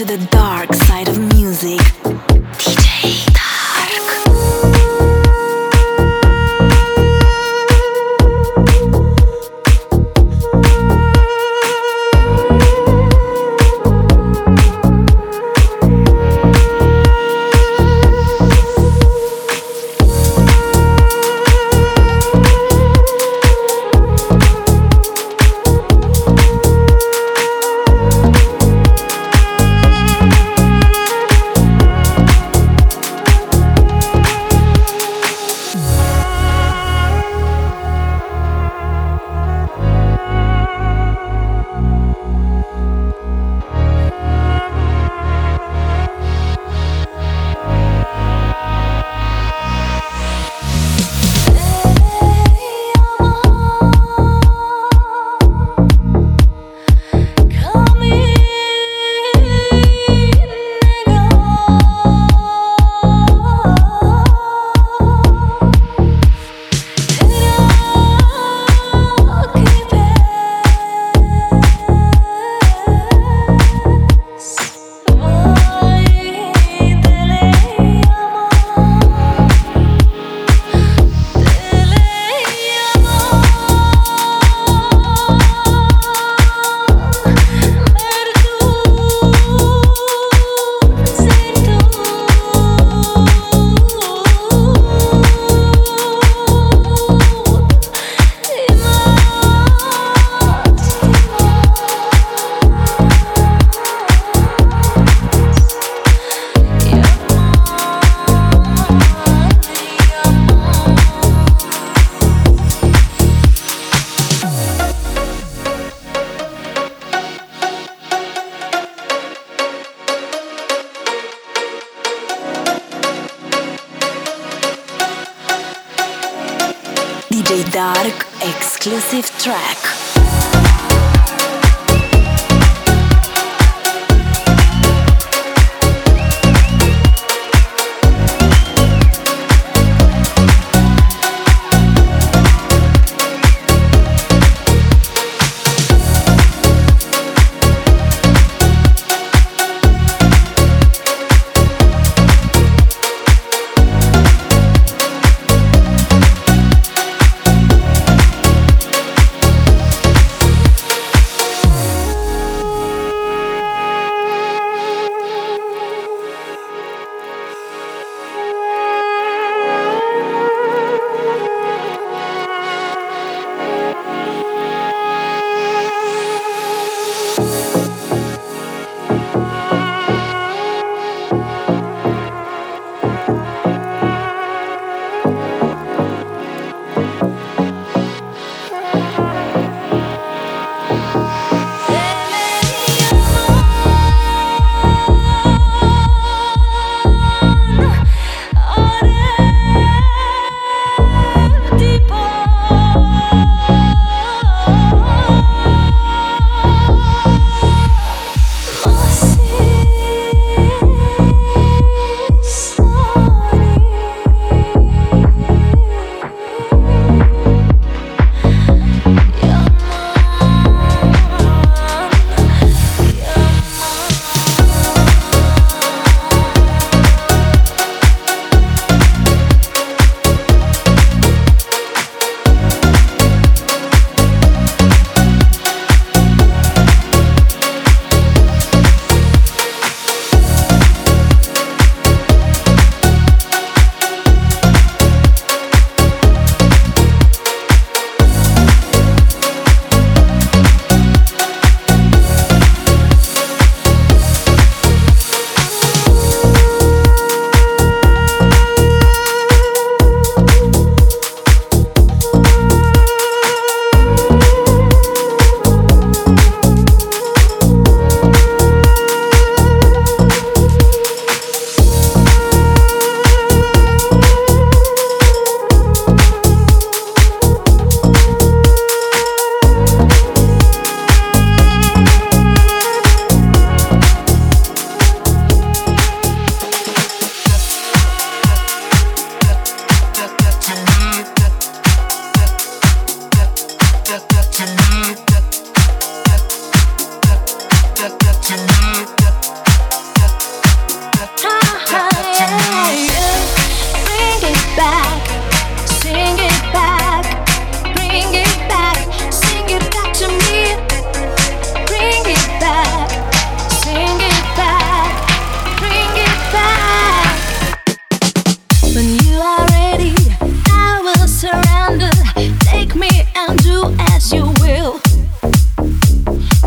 to the dark side of music.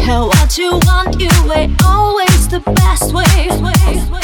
What you want, you way, always the best way.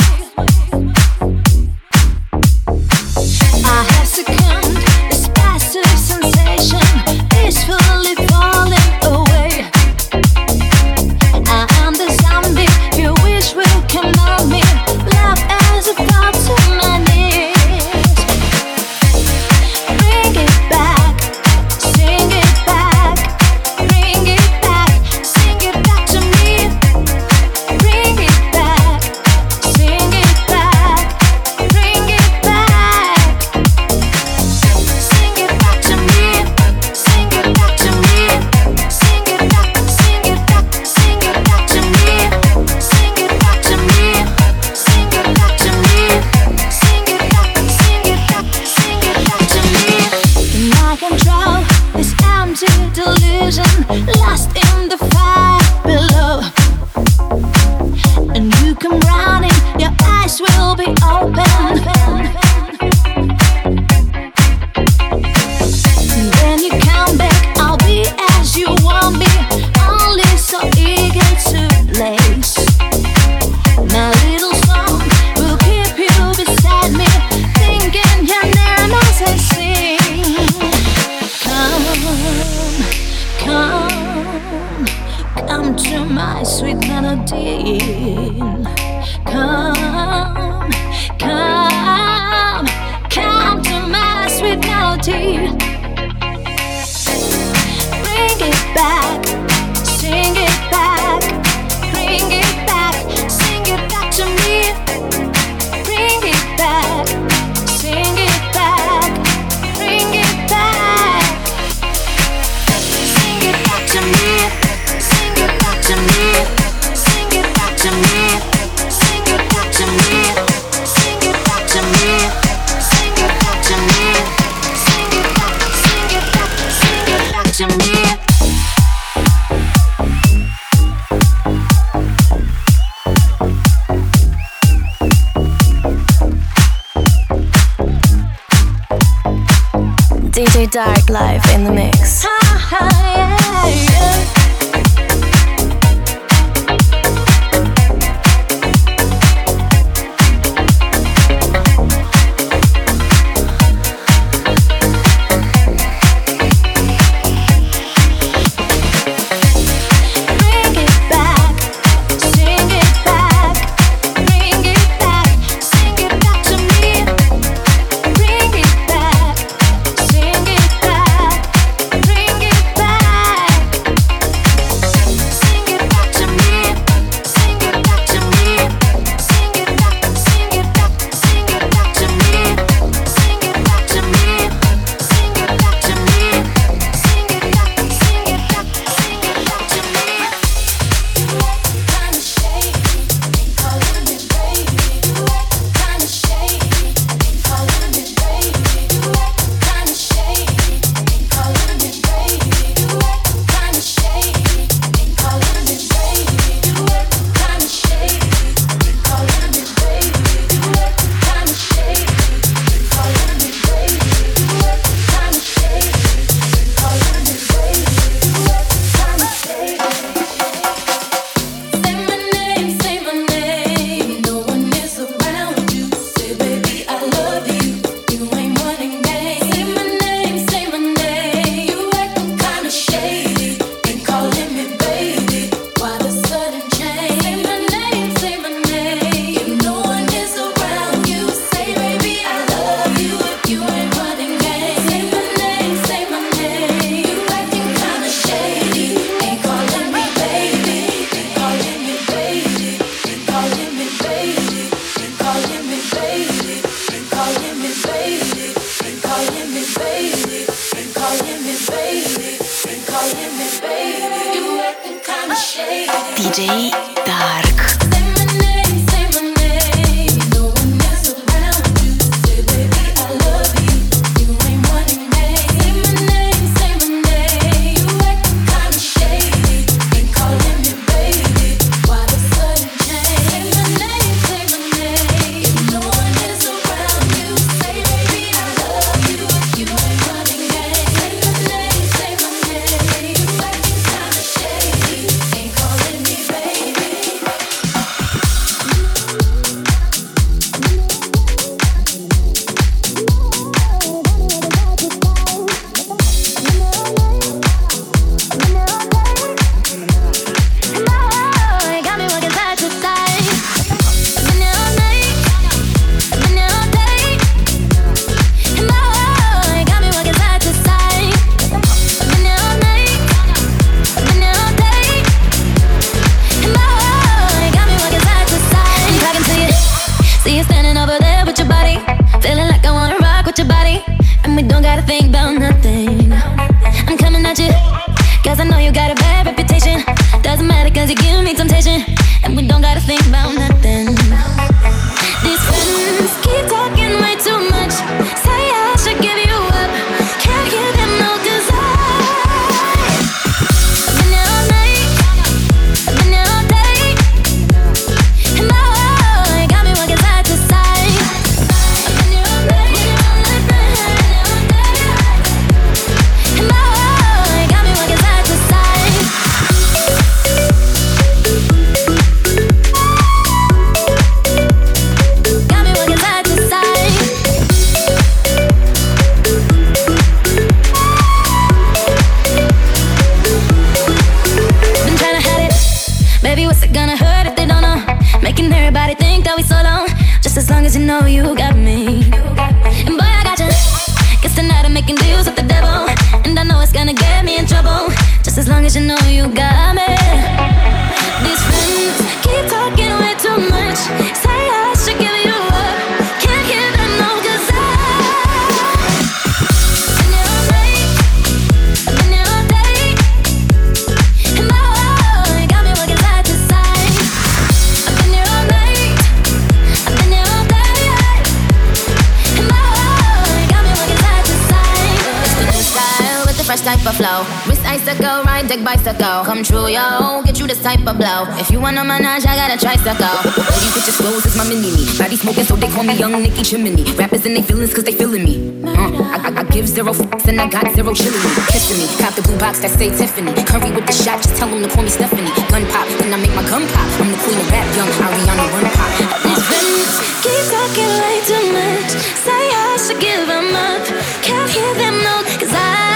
tricycle. Come true, yo. Get you this type of blow. If you want a menage, I got a tricycle. All these bitches clothes is my mini me. Body smoking, so they call me Young Nicky Chimney. Rappers and they feelings cause they feeling me. Uh, I, I, I, give zero fucks and I got zero chilling me. Kissing me. Pop the blue box that say Tiffany. Curry with the shot, just tell them to call me Stephanie. Gun pop, then I make my gun pop. I'm the queen of rap, young Ariana Run Pop. These bitches keep talking too much. Say I should give them up. Can't hear them no, cause I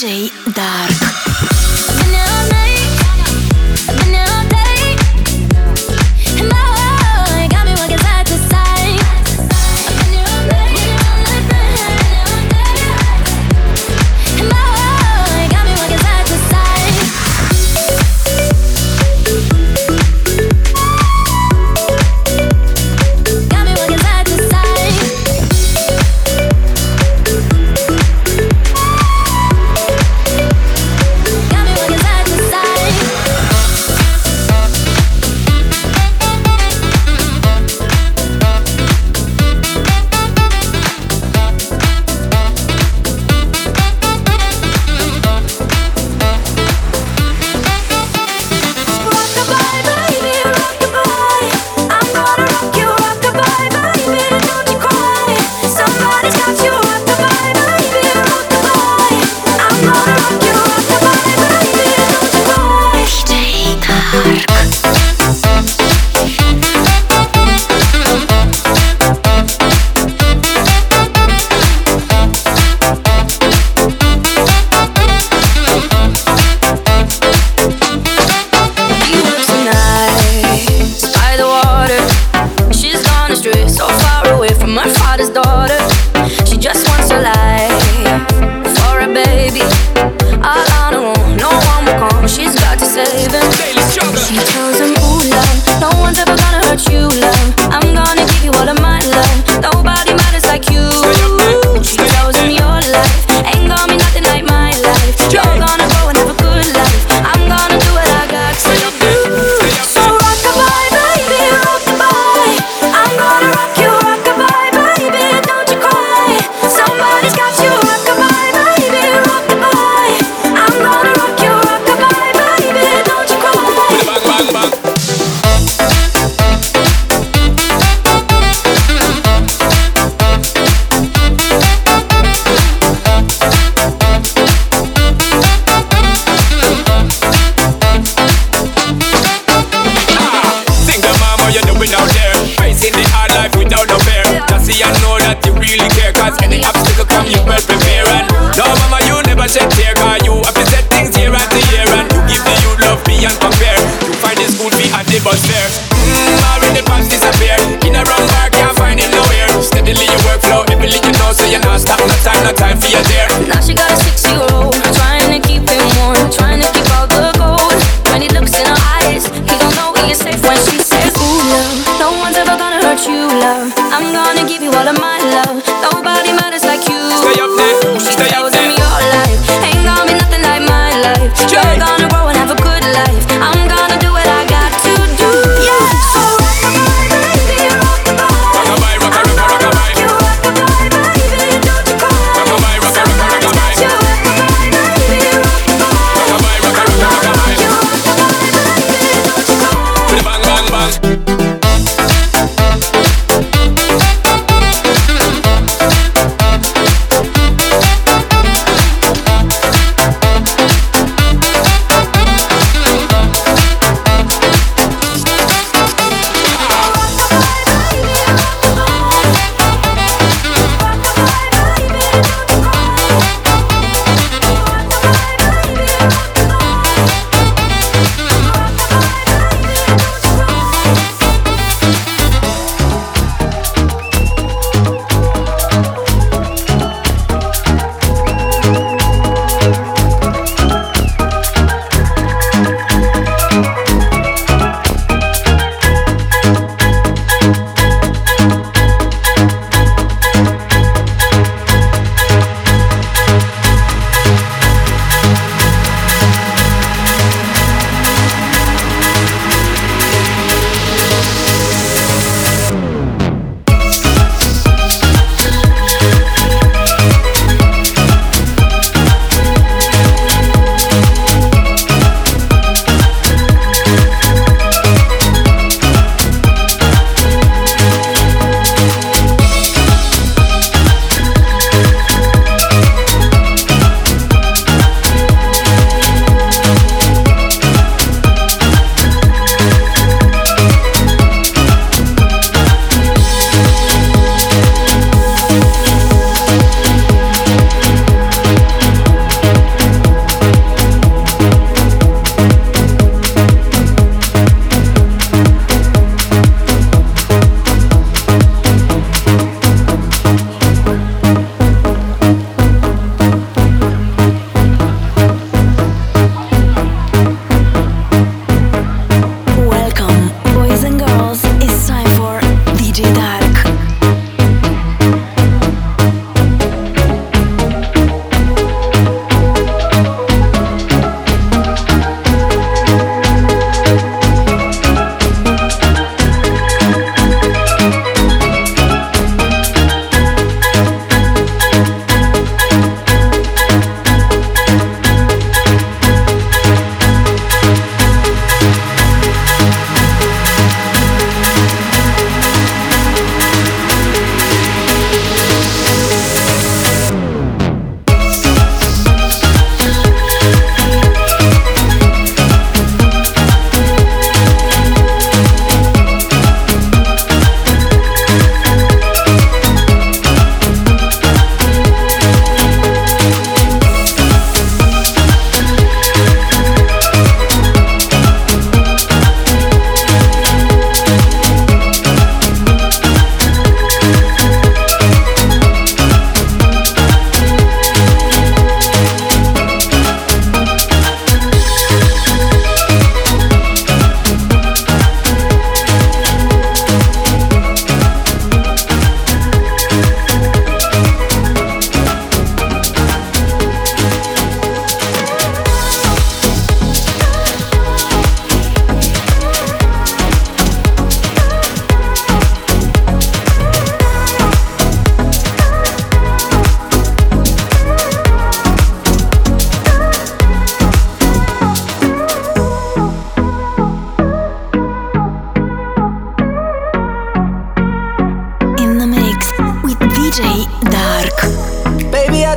J. Dark.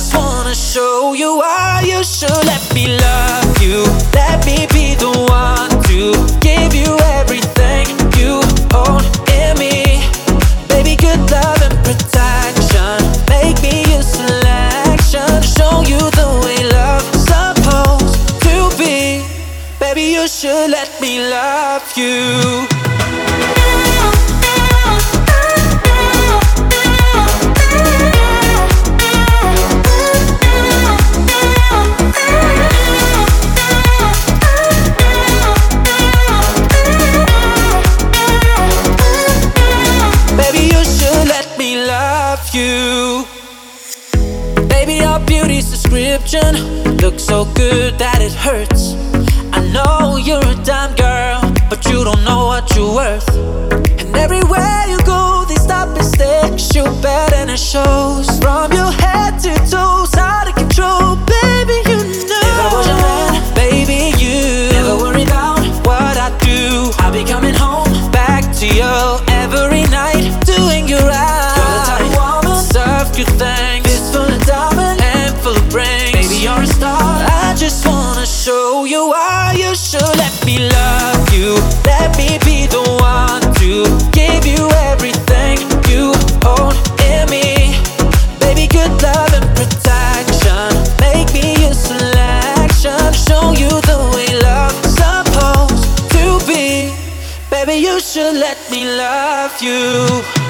Just wanna show you why you should let me love you. Let me be the one to give you everything you own in me. Baby, good love and protection. Make me your selection. Show you the way love's supposed to be. Baby, you should let me love you. You're a star. I just wanna show you why you should let me love you. Let me be the one to give you everything you own in me. Baby, good love and protection. Make me your selection. Show you the way love's supposed to be. Baby, you should let me love you.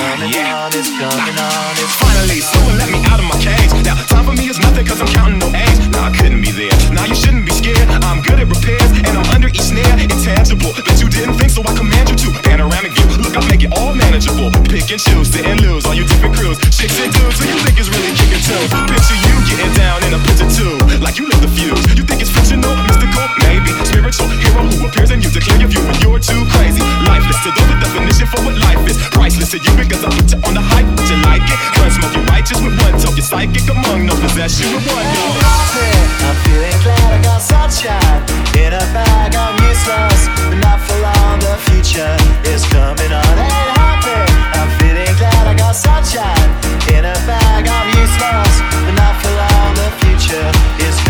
It's coming on. It's Finally, someone let me out of my cage. Now, time for me is nothing cause I'm counting no A's. Nah, I couldn't be there. Now you shouldn't be scared. I'm good at repairs and I'm under each snare. Intangible. You didn't think so I command you to. Panoramic view. Look, I make it all manageable. Pick and choose, sit and lose. All you different crews. Chicks and dudes who you think is really kicking too. Picture you getting down in a picture too. Like you lit the fuse. You think it's fictional, mystical, maybe spiritual. Hero who appears in you to clear your view when you're too crazy. To the definition for what life is. Priceless to you because I put you on the hype. You like it? Gun smoke you righteous with one talk. You're psychic among no possess you with one dog. I'm feeling glad I got sunshine in a bag. I'm useless, but not for long. The future is coming on. Ain't happy. I'm feeling glad I got sunshine in a bag. I'm useless, but not for long. The future is coming.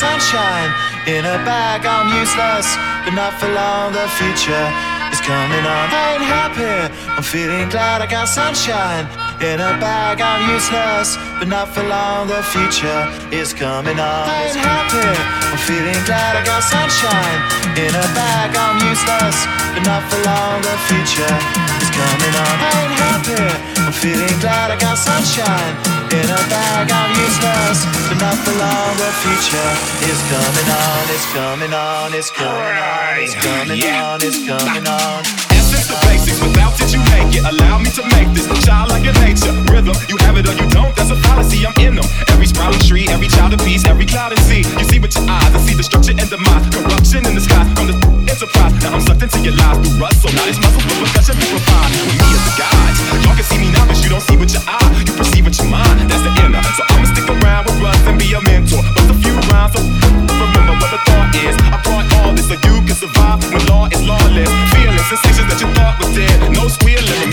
sunshine in a bag. I'm useless, but not for long. The future coming on. I ain't happy, I'm feeling glad I got sunshine. In a bag, I'm useless, but not for long. The future is coming on. I ain't happy, I'm feeling glad I got sunshine. In a bag, I'm useless, but not for long. The future coming on. I ain't happy, I'm feeling glad I got sunshine. In a bag, I'm useless, but not for long. The future is coming on. It's coming on. It's coming on. It's coming on. It's coming on. Essence the basics, without it you make it. Allow me to make this child like your nature. Rhythm, you have it or you don't. That's a fallacy. I'm in them. Every sprouting tree, every child of peace, every cloud and sea. You see with your eyes, I see destruction and demise, corruption in the sky into your lies through rust, so now it's muscle with percussion be refined. With me as the guide, y'all can see me now, but you don't see with your eye. You perceive with your mind. That's the inner. So I'ma stick around with Russ and be a mentor. Bust a few rhymes, so remember what the thought is. I brought all this so you can survive when law is lawless. Feeling sensations that you thought was dead. No squealing,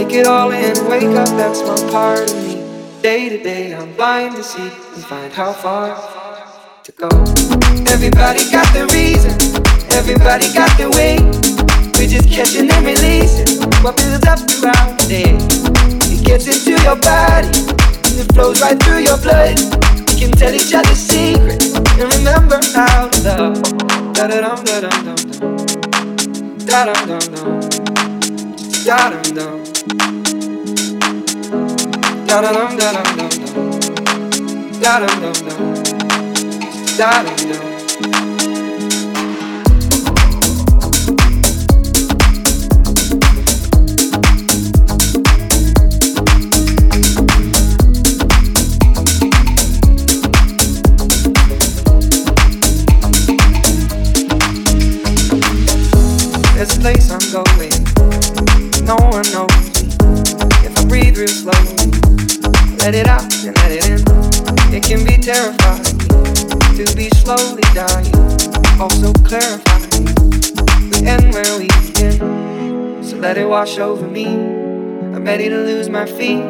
Take it all in wake up, that's one part of me. Day to day, I'm blind to see and find how far to go. Everybody got the reason, everybody got the way. We're just catching and releasing what builds up throughout the day. It gets into your body, and it flows right through your blood. We can tell each other secrets and remember how to love. Da da dum da dum dum dum. Da dum dum dum. Da dum dum. Da dum dum dum dum. Da dum dum dum. Da dum dum. Let it out and let it in. It can be terrifying to be slowly dying. Also clarifying. We end where we begin. So let it wash over me. I'm ready to lose my feet.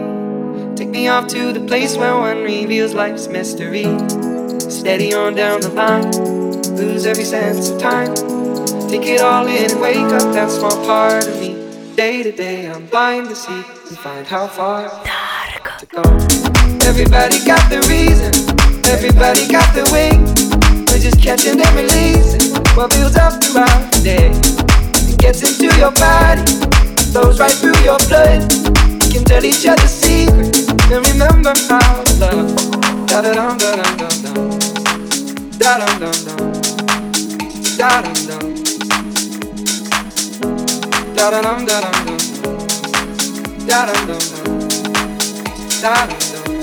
Take me off to the place where one reveals life's mystery. Steady on down the line. Lose every sense of time. Take it all in and wake up that small part of me. Day to day, I'm blind to see and find how far Everybody got the reason, everybody got the way. We're just catching and releasing what builds up throughout the day. It gets into your body, flows right through your blood. We can tell each other secrets and remember how to love. Da da dum da dum dum dum. Da dum dum dum. Da dum dum. Da dum da dum dum. Da dum dum dum. Dum dum.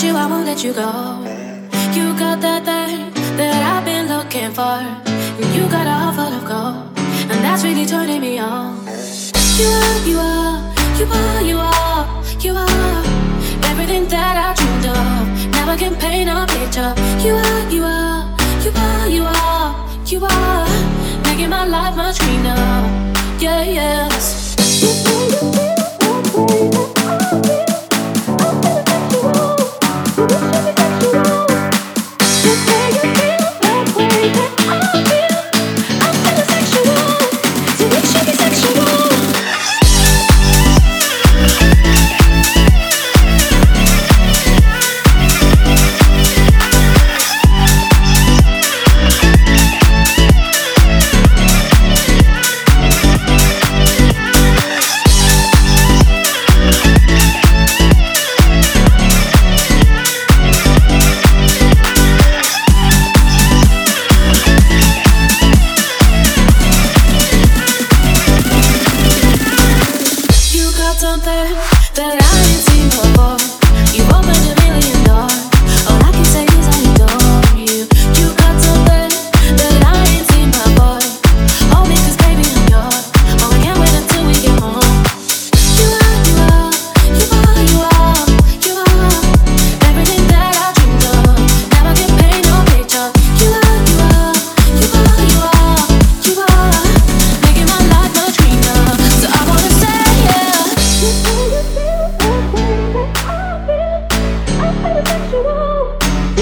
I you, I won't let you go. You got that thing that I've been looking for. And you got a heart full of gold. And that's really turning me on. You are, you are, you are, you are, you are. Everything that I dreamed of. Now I can paint a picture. You are, you are, you are, you are, you are. Making my life much greener. Yeah, yes.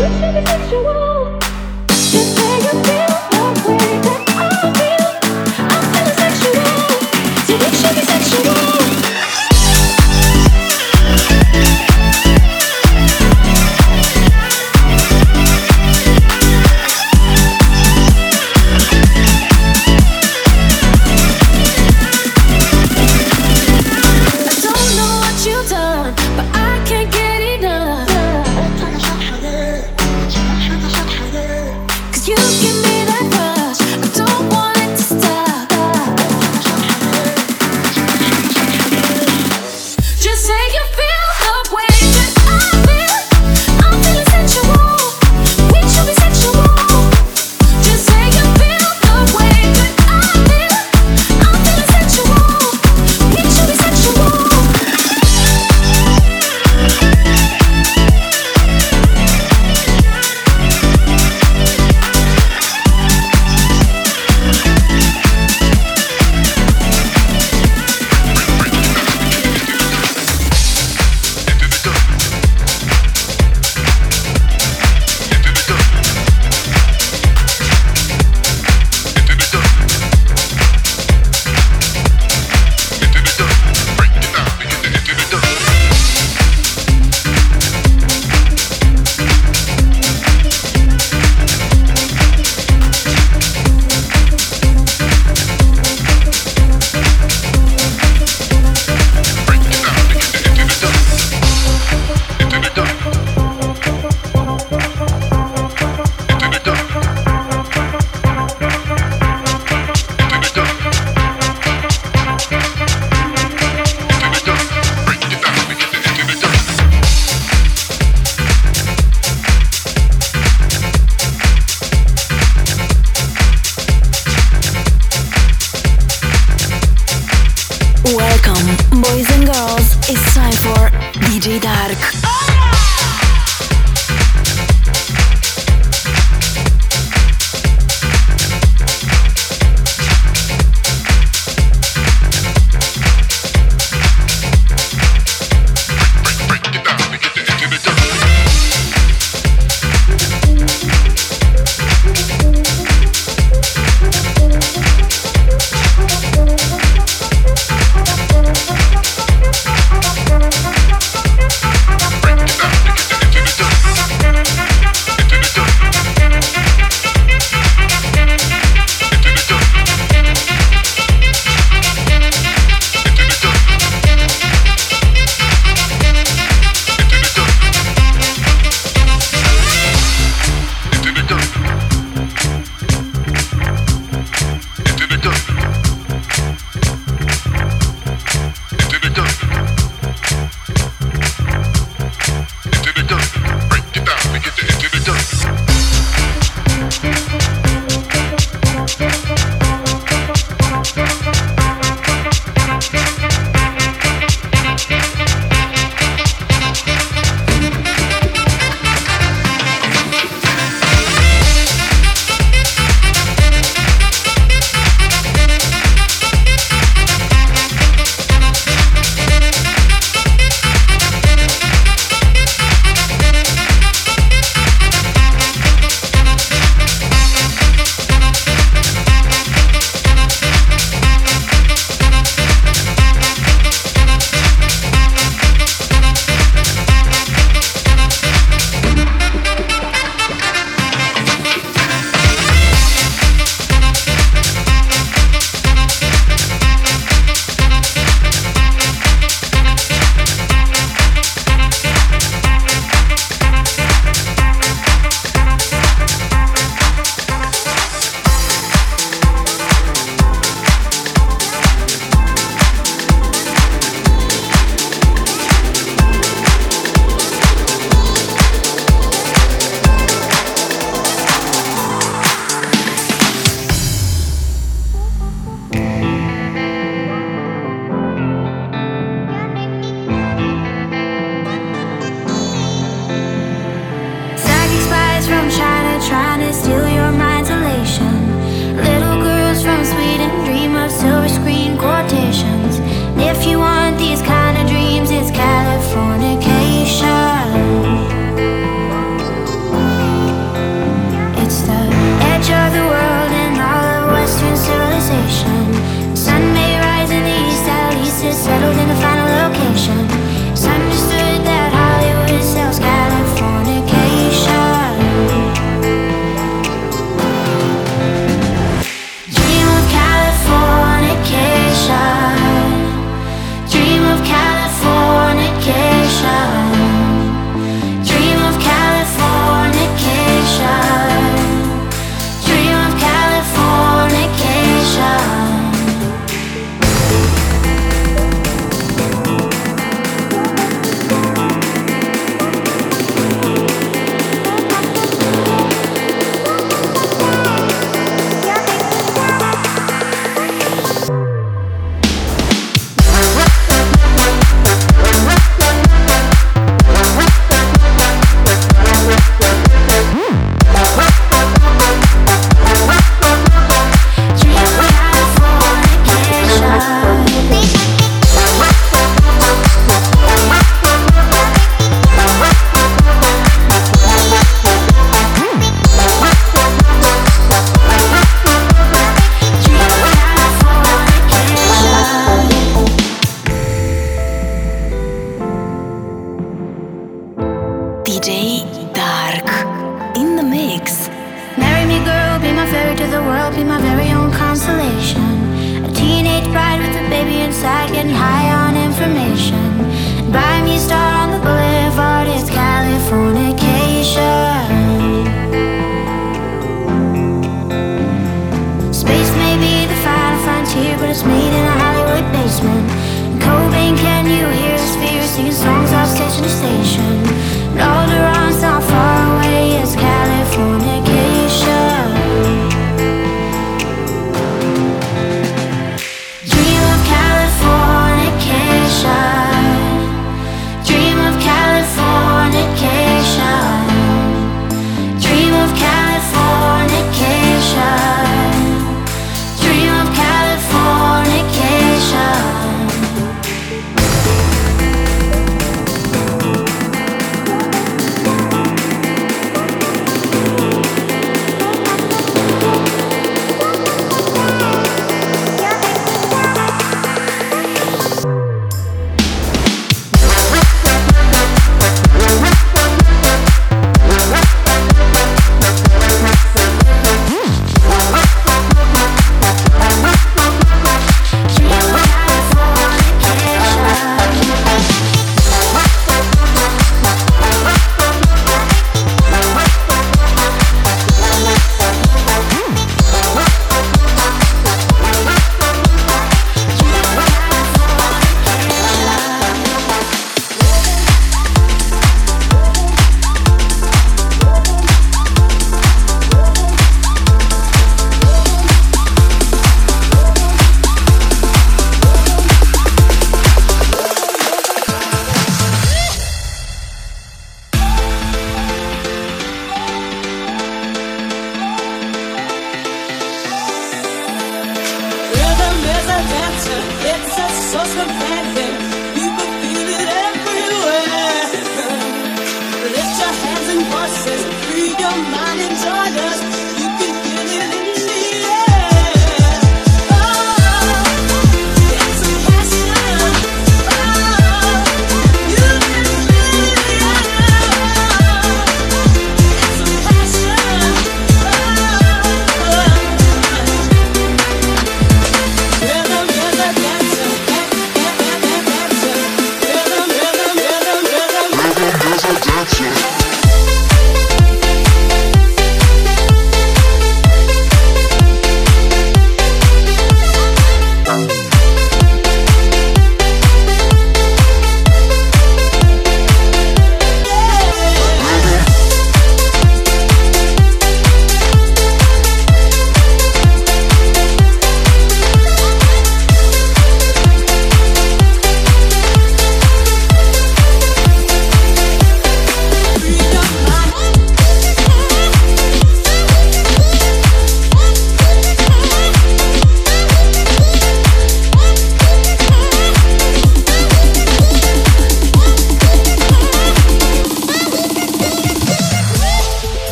Wish I could sexual.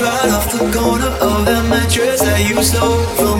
right off the corner of that mattress that you stole from